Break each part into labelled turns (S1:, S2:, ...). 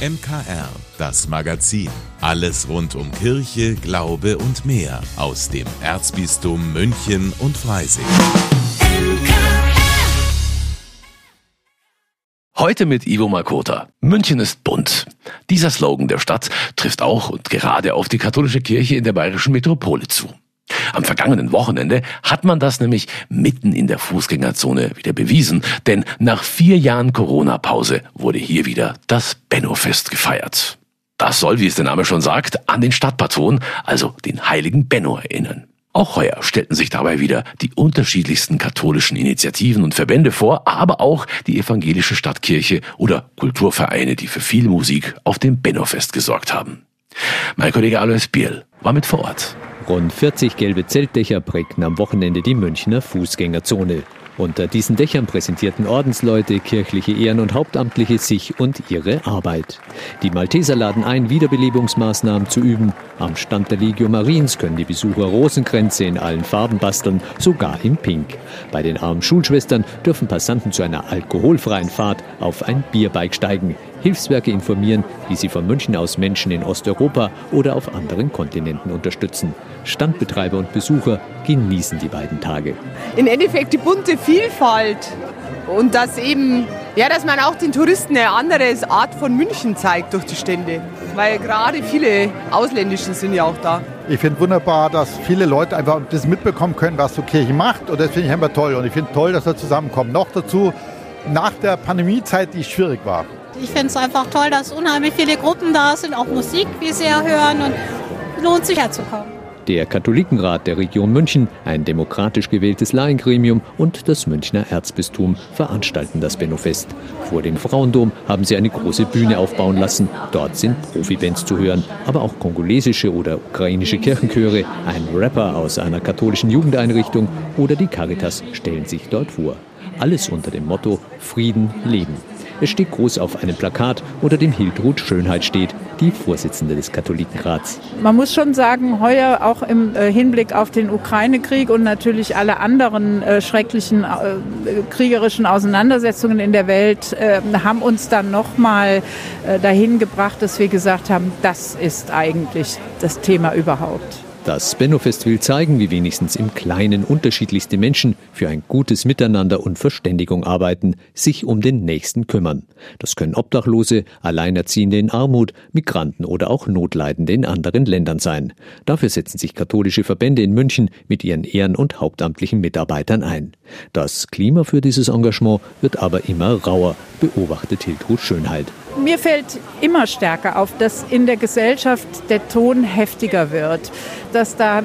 S1: MKR, das Magazin. Alles rund um Kirche, Glaube und mehr aus dem Erzbistum München und Freising.
S2: Heute mit Ivo Makota. München ist bunt. Dieser Slogan der Stadt trifft auch und gerade auf die katholische Kirche in der bayerischen Metropole zu. Am vergangenen Wochenende hat man das nämlich mitten in der Fußgängerzone wieder bewiesen, denn nach vier Jahren Corona-Pause wurde hier wieder das Benno-Fest gefeiert. Das soll, wie es der Name schon sagt, an den Stadtpatron, also den heiligen Benno erinnern. Auch heuer stellten sich dabei wieder die unterschiedlichsten katholischen Initiativen und Verbände vor, aber auch die evangelische Stadtkirche oder Kulturvereine, die für viel Musik auf dem Benno-Fest gesorgt haben. Mein Kollege Alois Biel war mit vor Ort.
S3: Rund 40 gelbe Zeltdächer prägten am Wochenende die Münchner Fußgängerzone. Unter diesen Dächern präsentierten Ordensleute, kirchliche Ehren und Hauptamtliche sich und ihre Arbeit. Die Malteser laden ein, Wiederbelebungsmaßnahmen zu üben. Am Stand der Legio Mariens können die Besucher Rosenkränze in allen Farben basteln, sogar in Pink. Bei den armen Schulschwestern dürfen Passanten zu einer alkoholfreien Fahrt auf ein Bierbike steigen. Hilfswerke informieren, wie sie von München aus Menschen in Osteuropa oder auf anderen Kontinenten unterstützen. Standbetreiber und Besucher genießen die beiden Tage.
S4: Im Endeffekt die bunte Vielfalt und dass eben, ja, dass man auch den Touristen eine andere Art von München zeigt durch die Stände, weil gerade viele Ausländischen sind ja auch da.
S5: Ich finde wunderbar, dass viele Leute einfach das mitbekommen können, was so Kirche macht und das finde ich einfach toll und ich finde toll, dass wir zusammenkommen. Noch dazu nach der Pandemiezeit, die schwierig war.
S6: Ich finde es einfach toll, dass unheimlich viele Gruppen da sind, auch Musik, wie sie ja hören und lohnt sich herzukommen.
S3: Der Katholikenrat der Region München, ein demokratisch gewähltes Laiengremium und das Münchner Erzbistum veranstalten das Bennofest. Vor dem Frauendom haben sie eine große Bühne aufbauen lassen. Dort sind Profibands zu hören, aber auch kongolesische oder ukrainische Kirchenchöre, ein Rapper aus einer katholischen Jugendeinrichtung oder die Caritas stellen sich dort vor. Alles unter dem Motto Frieden leben. Es steht groß auf einem Plakat, unter dem Hildrud Schönheit steht, die Vorsitzende des Katholikenrats.
S7: Man muss schon sagen, heuer auch im äh, Hinblick auf den Ukraine-Krieg und natürlich alle anderen äh, schrecklichen äh, kriegerischen Auseinandersetzungen in der Welt haben uns dann nochmal dahin gebracht, dass wir gesagt haben, das ist eigentlich das Thema überhaupt.
S3: Das Bennofest will zeigen, wie wenigstens im Kleinen unterschiedlichste Menschen für ein gutes Miteinander und Verständigung arbeiten, sich um den Nächsten kümmern. Das können Obdachlose, Alleinerziehende in Armut, Migranten oder auch Notleidende in anderen Ländern sein. Dafür setzen sich katholische Verbände in München mit ihren ehren- und hauptamtlichen Mitarbeitern ein. Das Klima für dieses Engagement wird aber immer rauer, beobachtet Hiltrud Schönheit.
S7: Mir fällt immer stärker auf, dass in der Gesellschaft der Ton heftiger wird, dass da äh,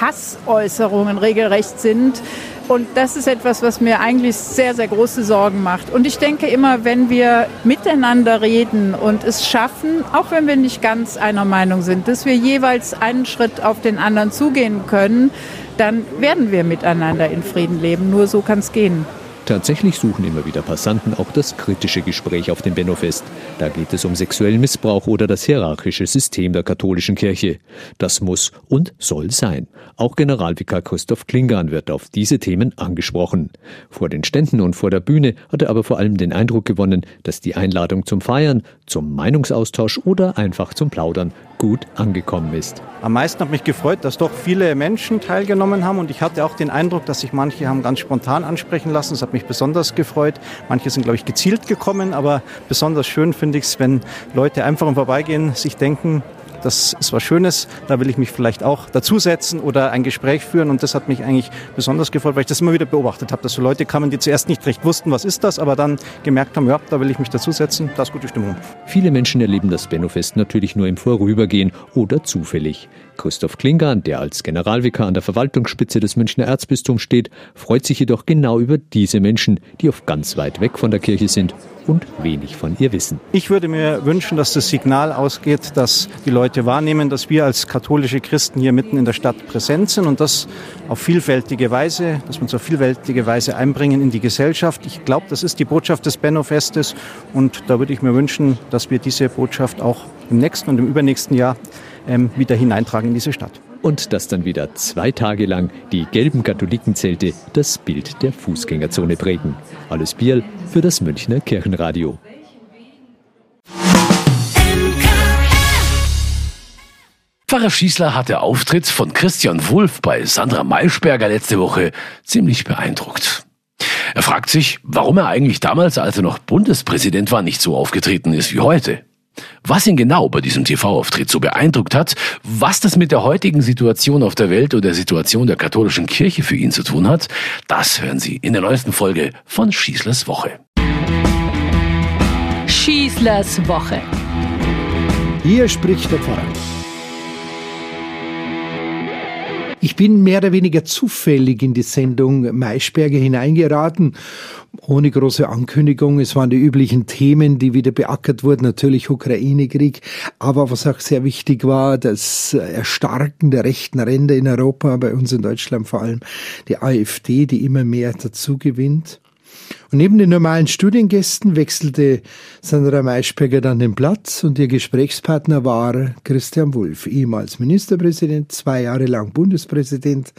S7: Hassäußerungen regelrecht sind. Und das ist etwas, was mir eigentlich sehr, sehr große Sorgen macht. Und ich denke immer, wenn wir miteinander reden und es schaffen, auch wenn wir nicht ganz einer Meinung sind, dass wir jeweils einen Schritt auf den anderen zugehen können, dann werden wir miteinander in Frieden leben. Nur so kann es gehen.
S3: Tatsächlich suchen immer wieder Passanten auch das kritische Gespräch auf dem Bennofest. Da geht es um sexuellen Missbrauch oder das hierarchische System der katholischen Kirche. Das muss und soll sein. Auch Generalvikar Christoph Klingan wird auf diese Themen angesprochen. Vor den Ständen und vor der Bühne hat er aber vor allem den Eindruck gewonnen, dass die Einladung zum Feiern, zum Meinungsaustausch oder einfach zum Plaudern gut angekommen ist.
S8: Am meisten hat mich gefreut, dass doch viele Menschen teilgenommen haben und ich hatte auch den Eindruck, dass sich manche haben ganz spontan ansprechen lassen. Das hat mich besonders gefreut. Manche sind, glaube ich, gezielt gekommen, aber besonders schön finde ich es, wenn Leute einfach im Vorbeigehen sich denken, das ist was Schönes, da will ich mich vielleicht auch dazusetzen oder ein Gespräch führen. Und das hat mich eigentlich besonders gefreut, weil ich das immer wieder beobachtet habe, dass so Leute kamen, die zuerst nicht recht wussten, was ist das, aber dann gemerkt haben, ja, da will ich mich dazusetzen, da ist gute Stimmung.
S3: Viele Menschen erleben das Bennofest natürlich nur im Vorübergehen oder zufällig. Christoph Klingern, der als Generalvikar an der Verwaltungsspitze des Münchner Erzbistums steht, freut sich jedoch genau über diese Menschen, die oft ganz weit weg von der Kirche sind und wenig von ihr wissen.
S8: Ich würde mir wünschen, dass das Signal ausgeht, dass die Leute wahrnehmen, dass wir als katholische Christen hier mitten in der Stadt präsent sind und das auf vielfältige Weise, dass wir uns auf vielfältige Weise einbringen in die Gesellschaft. Ich glaube, das ist die Botschaft des Benno-Festes und da würde ich mir wünschen, dass wir diese Botschaft auch im nächsten und im übernächsten Jahr ähm, wieder hineintragen in diese Stadt.
S3: Und dass dann wieder zwei Tage lang die gelben Katholikenzelte das Bild der Fußgängerzone prägen. Alles Bierl für das Münchner Kirchenradio.
S2: Pfarrer Schießler hat der Auftritt von Christian Wulff bei Sandra Maischberger letzte Woche ziemlich beeindruckt. Er fragt sich, warum er eigentlich damals, als er noch Bundespräsident war, nicht so aufgetreten ist wie heute. Was ihn genau bei diesem TV-Auftritt so beeindruckt hat, was das mit der heutigen Situation auf der Welt oder der Situation der katholischen Kirche für ihn zu tun hat, das hören Sie in der neuesten Folge von Schießlers Woche.
S9: Schießlers Woche.
S10: Hier spricht der Pfarrer. Ich bin mehr oder weniger zufällig in die Sendung Maischberger hineingeraten, ohne große Ankündigung. Es waren die üblichen Themen, die wieder beackert wurden, natürlich Ukraine-Krieg, aber was auch sehr wichtig war, das Erstarken der rechten Ränder in Europa, bei uns in Deutschland vor allem die AfD, die immer mehr dazu gewinnt. Und neben den normalen Studiengästen wechselte Sandra Maischberger dann den Platz und ihr Gesprächspartner war Christian Wulff, ehemals Ministerpräsident, zwei Jahre lang Bundespräsident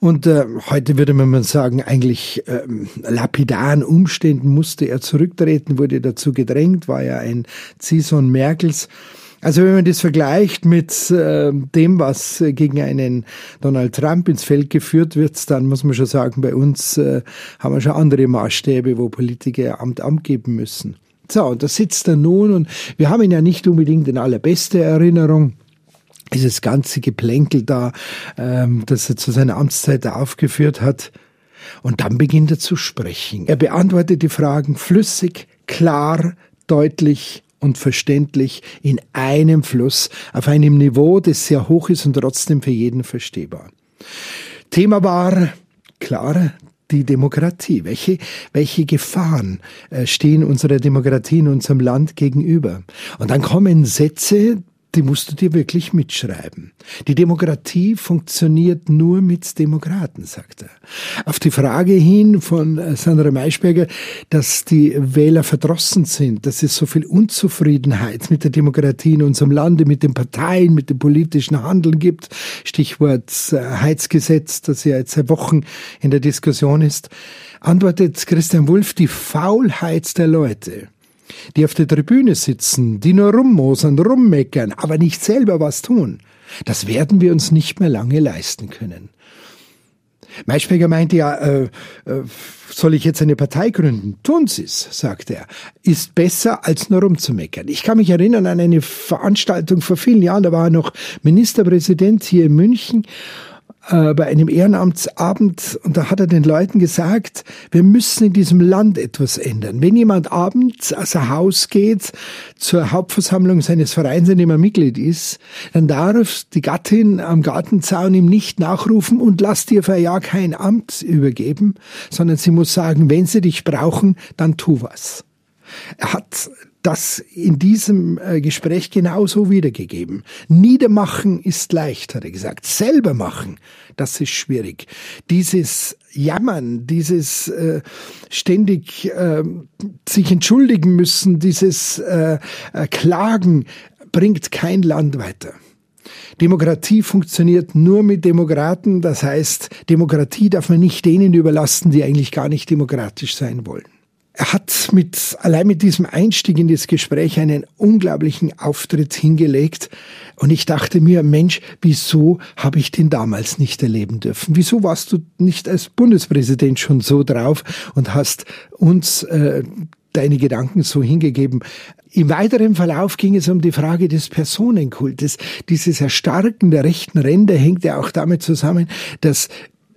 S10: und äh, heute würde man sagen, eigentlich äh, lapidaren Umständen musste er zurücktreten, wurde dazu gedrängt, war ja ein Zison Merkels. Also wenn man das vergleicht mit äh, dem, was äh, gegen einen Donald Trump ins Feld geführt wird, dann muss man schon sagen, bei uns äh, haben wir schon andere Maßstäbe, wo Politiker Amt Amt geben müssen. So, und da sitzt er nun und wir haben ihn ja nicht unbedingt in allerbeste Erinnerung dieses ganze Geplänkel da, ähm, das er zu seiner Amtszeit aufgeführt hat. Und dann beginnt er zu sprechen. Er beantwortet die Fragen flüssig, klar, deutlich und verständlich in einem Fluss auf einem Niveau, das sehr hoch ist und trotzdem für jeden verstehbar. Thema war klar die Demokratie. Welche, welche Gefahren äh, stehen unserer Demokratie in unserem Land gegenüber? Und dann kommen Sätze, die musst du dir wirklich mitschreiben. Die Demokratie funktioniert nur mit Demokraten, sagt er. Auf die Frage hin von äh, Sandra Maischberger, dass die Wähler verdrossen sind, dass es so viel Unzufriedenheit mit der Demokratie in unserem Lande, mit den Parteien, mit dem politischen Handeln gibt, Stichwort äh, Heizgesetz, das ja jetzt seit Wochen in der Diskussion ist, antwortet Christian Wulff, die Faulheit der Leute die auf der Tribüne sitzen, die nur rummosern, rummeckern, aber nicht selber was tun. Das werden wir uns nicht mehr lange leisten können. Maischberger meinte ja, äh, äh, soll ich jetzt eine Partei gründen? Tun Sie's, sagt er. Ist besser, als nur rumzumeckern. Ich kann mich erinnern an eine Veranstaltung vor vielen Jahren, da war er noch Ministerpräsident hier in München äh, bei einem Ehrenamtsabend und da hat er den Leuten gesagt, wir müssen in diesem Land etwas ändern. Wenn jemand abends aus dem Haus geht zur Hauptversammlung seines Vereins, in dem er Mitglied ist, dann darf die Gattin am Gartenzaun ihm nicht nachrufen und lass dir für ein Jahr kein Amt übergeben, sondern sie muss sagen, wenn sie dich brauchen, dann tu was. Er hat das in diesem äh, Gespräch genauso wiedergegeben. Niedermachen ist leicht, hat er gesagt. Selber machen, das ist schwierig. Dieses Jammern, dieses äh, ständig äh, sich entschuldigen müssen, dieses äh, äh, Klagen bringt kein Land weiter. Demokratie funktioniert nur mit Demokraten. Das heißt, Demokratie darf man nicht denen überlassen, die eigentlich gar nicht demokratisch sein wollen hat mit, allein mit diesem Einstieg in das Gespräch einen unglaublichen Auftritt hingelegt. Und ich dachte mir, Mensch, wieso habe ich den damals nicht erleben dürfen? Wieso warst du nicht als Bundespräsident schon so drauf und hast uns äh, deine Gedanken so hingegeben? Im weiteren Verlauf ging es um die Frage des Personenkultes. Dieses Erstarken der rechten Ränder hängt ja auch damit zusammen, dass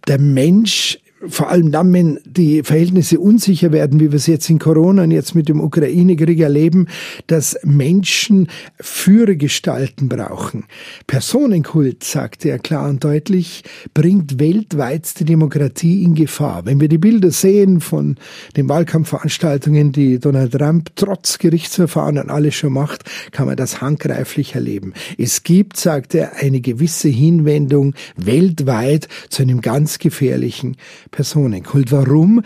S10: der Mensch vor allem dann, wenn die Verhältnisse unsicher werden, wie wir es jetzt in Corona und jetzt mit dem Ukraine-Krieg erleben, dass Menschen Führergestalten brauchen. Personenkult, sagte er klar und deutlich, bringt weltweit die Demokratie in Gefahr. Wenn wir die Bilder sehen von den Wahlkampfveranstaltungen, die Donald Trump trotz Gerichtsverfahren und alles schon macht, kann man das handgreiflich erleben. Es gibt, sagte er, eine gewisse Hinwendung weltweit zu einem ganz gefährlichen Personenkult. Warum?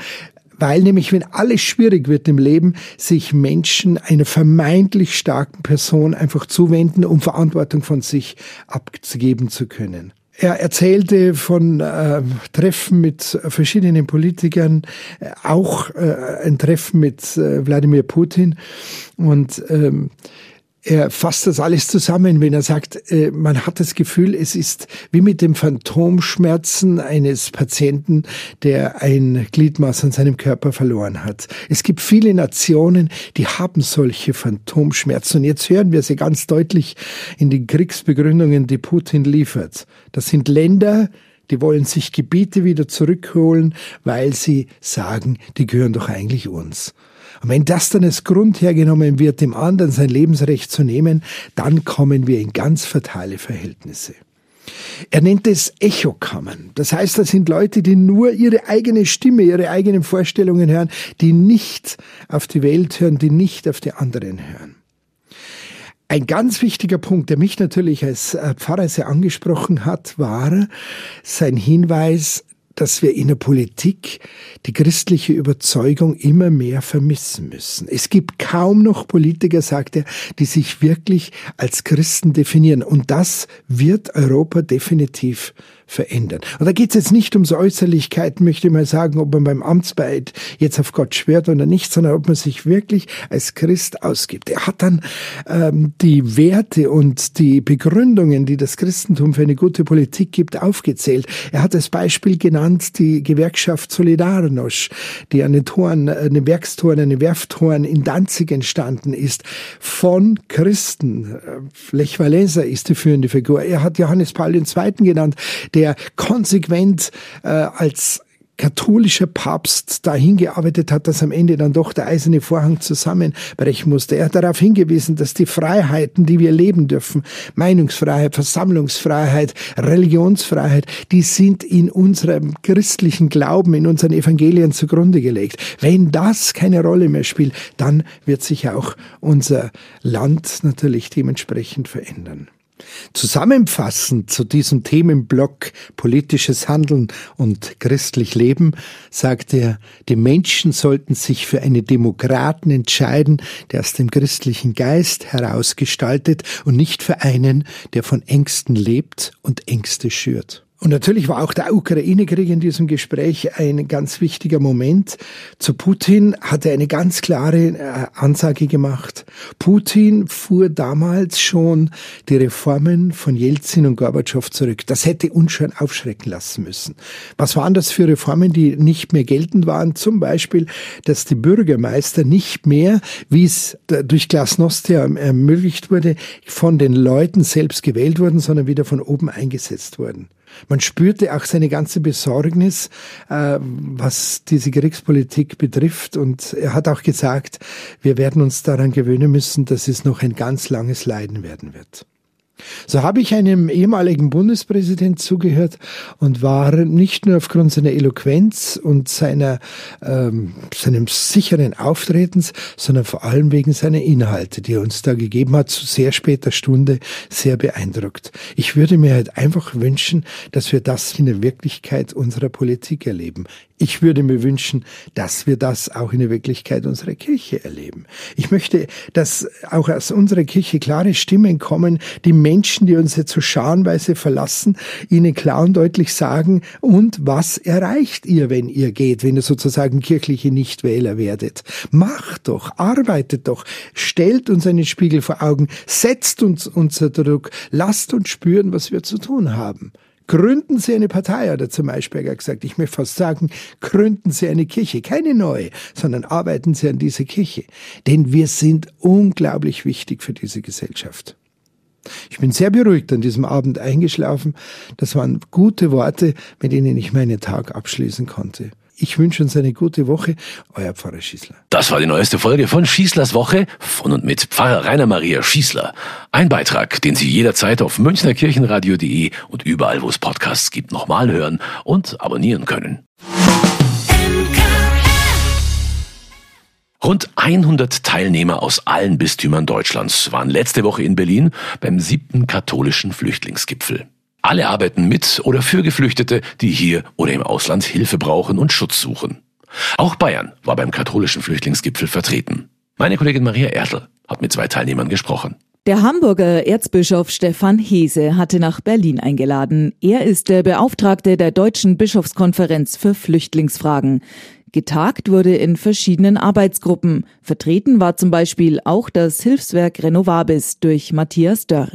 S10: Weil nämlich, wenn alles schwierig wird im Leben, sich Menschen einer vermeintlich starken Person einfach zuwenden, um Verantwortung von sich abzugeben zu können. Er erzählte von äh, Treffen mit verschiedenen Politikern, äh, auch äh, ein Treffen mit äh, Wladimir Putin und ähm, er fasst das alles zusammen, wenn er sagt, äh, man hat das Gefühl, es ist wie mit dem Phantomschmerzen eines Patienten, der ein Gliedmaß an seinem Körper verloren hat. Es gibt viele Nationen, die haben solche Phantomschmerzen. Und jetzt hören wir sie ganz deutlich in den Kriegsbegründungen, die Putin liefert. Das sind Länder, die wollen sich Gebiete wieder zurückholen, weil sie sagen, die gehören doch eigentlich uns. Und wenn das dann als Grund hergenommen wird, dem anderen sein Lebensrecht zu nehmen, dann kommen wir in ganz fatale Verhältnisse. Er nennt es Echokammern. Das heißt, das sind Leute, die nur ihre eigene Stimme, ihre eigenen Vorstellungen hören, die nicht auf die Welt hören, die nicht auf die anderen hören. Ein ganz wichtiger Punkt, der mich natürlich als äh, Pfarrer sehr angesprochen hat, war sein Hinweis dass wir in der Politik die christliche Überzeugung immer mehr vermissen müssen. Es gibt kaum noch Politiker, sagt er, die sich wirklich als Christen definieren. Und das wird Europa definitiv verändern. Und da geht es jetzt nicht ums Äußerlichkeiten, möchte ich mal sagen, ob man beim Amtsbeid jetzt auf Gott schwört oder nicht, sondern ob man sich wirklich als Christ ausgibt. Er hat dann ähm, die Werte und die Begründungen, die das Christentum für eine gute Politik gibt, aufgezählt. Er hat als Beispiel genannt die Gewerkschaft Solidarność, die an den Toren, an den Werkstoren, an den Werftoren in Danzig entstanden ist, von Christen. Lech Walesa ist die führende Figur. Er hat Johannes Paul II. genannt, der konsequent äh, als katholischer Papst dahin gearbeitet hat, dass am Ende dann doch der eiserne Vorhang zusammenbrechen musste. Er hat darauf hingewiesen, dass die Freiheiten, die wir leben dürfen, Meinungsfreiheit, Versammlungsfreiheit, Religionsfreiheit, die sind in unserem christlichen Glauben, in unseren Evangelien zugrunde gelegt. Wenn das keine Rolle mehr spielt, dann wird sich auch unser Land natürlich dementsprechend verändern. Zusammenfassend zu diesem Themenblock politisches Handeln und christlich Leben sagt er, die Menschen sollten sich für einen Demokraten entscheiden, der aus dem christlichen Geist herausgestaltet und nicht für einen, der von Ängsten lebt und Ängste schürt. Und natürlich war auch der Ukraine-Krieg in diesem Gespräch ein ganz wichtiger Moment. Zu Putin hat er eine ganz klare äh, Ansage gemacht. Putin fuhr damals schon die Reformen von Jelzin und Gorbatschow zurück. Das hätte uns schon aufschrecken lassen müssen. Was waren das für Reformen, die nicht mehr geltend waren? Zum Beispiel, dass die Bürgermeister nicht mehr, wie es durch Glasnostia ermöglicht wurde, von den Leuten selbst gewählt wurden, sondern wieder von oben eingesetzt wurden. Man spürte auch seine ganze Besorgnis, äh, was diese Kriegspolitik betrifft. Und er hat auch gesagt, wir werden uns daran gewöhnen müssen, dass es noch ein ganz langes Leiden werden wird. So habe ich einem ehemaligen Bundespräsident zugehört und war nicht nur aufgrund seiner Eloquenz und seiner, ähm, seinem sicheren Auftretens, sondern vor allem wegen seiner Inhalte, die er uns da gegeben hat, zu sehr später Stunde sehr beeindruckt. Ich würde mir halt einfach wünschen, dass wir das in der Wirklichkeit unserer Politik erleben. Ich würde mir wünschen, dass wir das auch in der Wirklichkeit unserer Kirche erleben. Ich möchte, dass auch aus unserer Kirche klare Stimmen kommen, die Menschen, die uns jetzt so scharenweise verlassen, ihnen klar und deutlich sagen, und was erreicht ihr, wenn ihr geht, wenn ihr sozusagen kirchliche Nichtwähler werdet? Macht doch, arbeitet doch, stellt uns einen Spiegel vor Augen, setzt uns unter Druck, lasst uns spüren, was wir zu tun haben. Gründen Sie eine Partei, hat er zum Maischberger gesagt. Ich möchte fast sagen, gründen Sie eine Kirche. Keine neue, sondern arbeiten Sie an dieser Kirche. Denn wir sind unglaublich wichtig für diese Gesellschaft. Ich bin sehr beruhigt an diesem Abend eingeschlafen. Das waren gute Worte, mit denen ich meinen Tag abschließen konnte. Ich wünsche uns eine gute Woche. Euer Pfarrer Schießler.
S2: Das war die neueste Folge von Schießlers Woche von und mit Pfarrer Rainer Maria Schießler. Ein Beitrag, den Sie jederzeit auf münchnerkirchenradio.de und überall, wo es Podcasts gibt, nochmal hören und abonnieren können. Rund 100 Teilnehmer aus allen Bistümern Deutschlands waren letzte Woche in Berlin beim siebten katholischen Flüchtlingsgipfel. Alle arbeiten mit oder für Geflüchtete, die hier oder im Ausland Hilfe brauchen und Schutz suchen. Auch Bayern war beim katholischen Flüchtlingsgipfel vertreten. Meine Kollegin Maria Ertl hat mit zwei Teilnehmern gesprochen.
S11: Der Hamburger Erzbischof Stefan Hese hatte nach Berlin eingeladen. Er ist der Beauftragte der Deutschen Bischofskonferenz für Flüchtlingsfragen.
S3: Getagt wurde in verschiedenen Arbeitsgruppen. Vertreten war zum Beispiel auch das Hilfswerk Renovabis durch Matthias Dörr.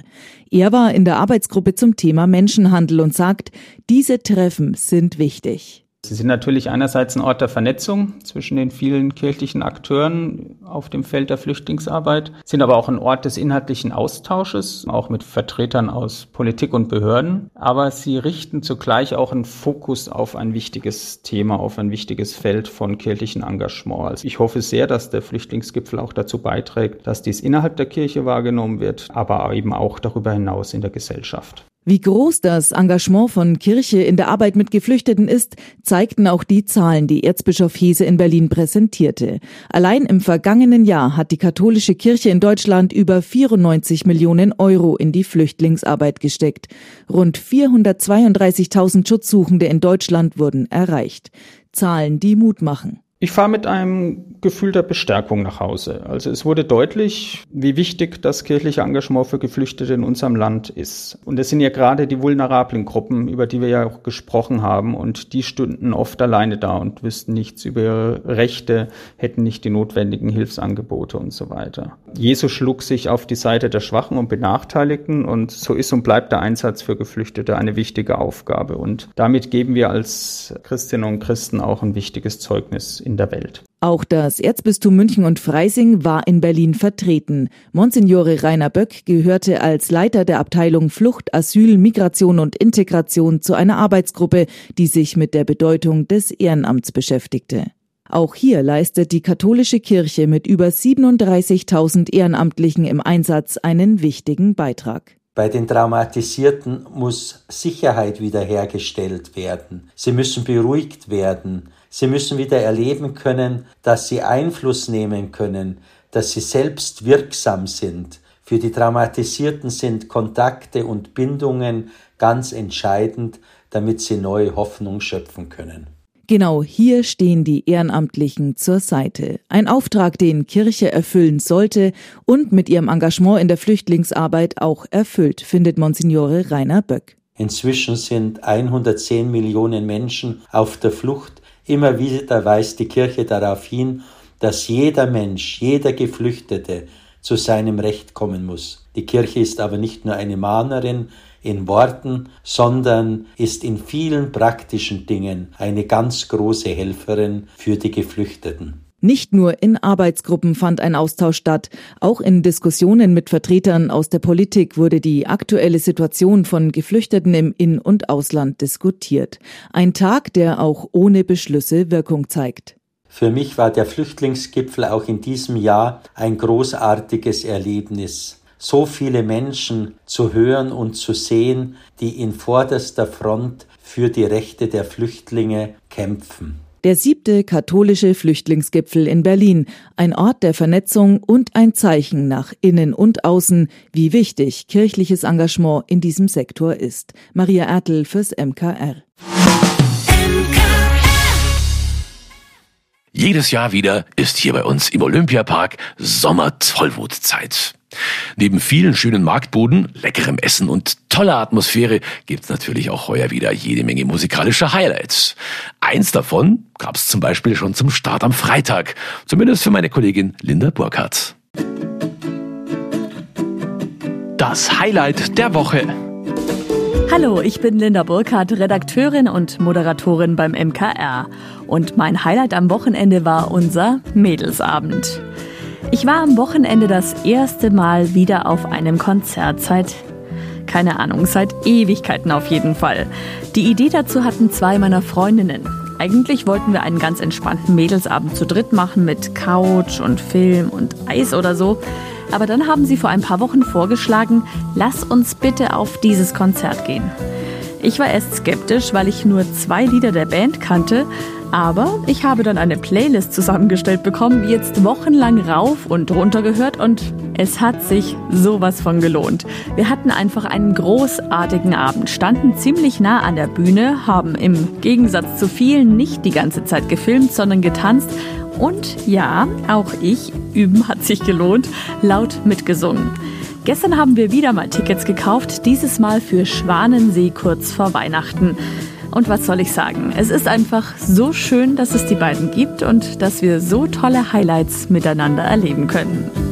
S3: Er war in der Arbeitsgruppe zum Thema Menschenhandel und sagt, diese Treffen sind wichtig.
S12: Sie sind natürlich einerseits ein Ort der Vernetzung zwischen den vielen kirchlichen Akteuren auf dem Feld der Flüchtlingsarbeit, sind aber auch ein Ort des inhaltlichen Austausches, auch mit Vertretern aus Politik und Behörden. Aber sie richten zugleich auch einen Fokus auf ein wichtiges Thema, auf ein wichtiges Feld von kirchlichen Engagement. Also ich hoffe sehr, dass der Flüchtlingsgipfel auch dazu beiträgt, dass dies innerhalb der Kirche wahrgenommen wird, aber eben auch darüber hinaus in der Gesellschaft.
S3: Wie groß das Engagement von Kirche in der Arbeit mit Geflüchteten ist, zeigten auch die Zahlen, die Erzbischof Hese in Berlin präsentierte. Allein im vergangenen Jahr hat die katholische Kirche in Deutschland über 94 Millionen Euro in die Flüchtlingsarbeit gesteckt. Rund 432.000 Schutzsuchende in Deutschland wurden erreicht. Zahlen, die Mut machen.
S12: Ich fahre mit einem Gefühl der Bestärkung nach Hause. Also es wurde deutlich, wie wichtig das kirchliche Engagement für Geflüchtete in unserem Land ist. Und es sind ja gerade die vulnerablen Gruppen, über die wir ja auch gesprochen haben. Und die stünden oft alleine da und wüssten nichts über ihre Rechte, hätten nicht die notwendigen Hilfsangebote und so weiter. Jesus schlug sich auf die Seite der Schwachen und Benachteiligten. Und so ist und bleibt der Einsatz für Geflüchtete eine wichtige Aufgabe. Und damit geben wir als Christinnen und Christen auch ein wichtiges Zeugnis in der Welt.
S3: Auch das Erzbistum München und Freising war in Berlin vertreten. Monsignore Rainer Böck gehörte als Leiter der Abteilung Flucht, Asyl, Migration und Integration zu einer Arbeitsgruppe, die sich mit der Bedeutung des Ehrenamts beschäftigte. Auch hier leistet die katholische Kirche mit über 37.000 Ehrenamtlichen im Einsatz einen wichtigen Beitrag.
S13: Bei den Traumatisierten muss Sicherheit wiederhergestellt werden. Sie müssen beruhigt werden. Sie müssen wieder erleben können, dass sie Einfluss nehmen können, dass sie selbst wirksam sind. Für die Traumatisierten sind Kontakte und Bindungen ganz entscheidend, damit sie neue Hoffnung schöpfen können.
S3: Genau hier stehen die Ehrenamtlichen zur Seite. Ein Auftrag, den Kirche erfüllen sollte und mit ihrem Engagement in der Flüchtlingsarbeit auch erfüllt, findet Monsignore Rainer Böck.
S13: Inzwischen sind 110 Millionen Menschen auf der Flucht Immer wieder weist die Kirche darauf hin, dass jeder Mensch, jeder Geflüchtete zu seinem Recht kommen muss. Die Kirche ist aber nicht nur eine Mahnerin in Worten, sondern ist in vielen praktischen Dingen eine ganz große Helferin für die Geflüchteten.
S3: Nicht nur in Arbeitsgruppen fand ein Austausch statt, auch in Diskussionen mit Vertretern aus der Politik wurde die aktuelle Situation von Geflüchteten im In- und Ausland diskutiert. Ein Tag, der auch ohne Beschlüsse Wirkung zeigt.
S13: Für mich war der Flüchtlingsgipfel auch in diesem Jahr ein großartiges Erlebnis. So viele Menschen zu hören und zu sehen, die in vorderster Front für die Rechte der Flüchtlinge kämpfen.
S3: Der siebte katholische Flüchtlingsgipfel in Berlin, ein Ort der Vernetzung und ein Zeichen nach innen und außen, wie wichtig kirchliches Engagement in diesem Sektor ist. Maria Ertel fürs MKR.
S2: Jedes Jahr wieder ist hier bei uns im Olympiapark Sommer-Tollwutzeit. Neben vielen schönen Marktbuden, leckerem Essen und toller Atmosphäre gibt's natürlich auch heuer wieder jede Menge musikalische Highlights. Eins davon gab's zum Beispiel schon zum Start am Freitag, zumindest für meine Kollegin Linda Burkhardt.
S14: Das Highlight der Woche.
S15: Hallo, ich bin Linda Burkhardt, Redakteurin und Moderatorin beim MKR. Und mein Highlight am Wochenende war unser Mädelsabend. Ich war am Wochenende das erste Mal wieder auf einem Konzert seit, keine Ahnung, seit Ewigkeiten auf jeden Fall. Die Idee dazu hatten zwei meiner Freundinnen. Eigentlich wollten wir einen ganz entspannten Mädelsabend zu dritt machen mit Couch und Film und Eis oder so. Aber dann haben sie vor ein paar Wochen vorgeschlagen, lass uns bitte auf dieses Konzert gehen. Ich war erst skeptisch, weil ich nur zwei Lieder der Band kannte, aber ich habe dann eine Playlist zusammengestellt bekommen, jetzt wochenlang rauf und runter gehört und es hat sich sowas von gelohnt. Wir hatten einfach einen großartigen Abend, standen ziemlich nah an der Bühne, haben im Gegensatz zu vielen nicht die ganze Zeit gefilmt, sondern getanzt und ja, auch ich, üben hat sich gelohnt, laut mitgesungen. Gestern haben wir wieder mal Tickets gekauft, dieses Mal für Schwanensee kurz vor Weihnachten. Und was soll ich sagen? Es ist einfach so schön, dass es die beiden gibt und dass wir so tolle Highlights miteinander erleben können.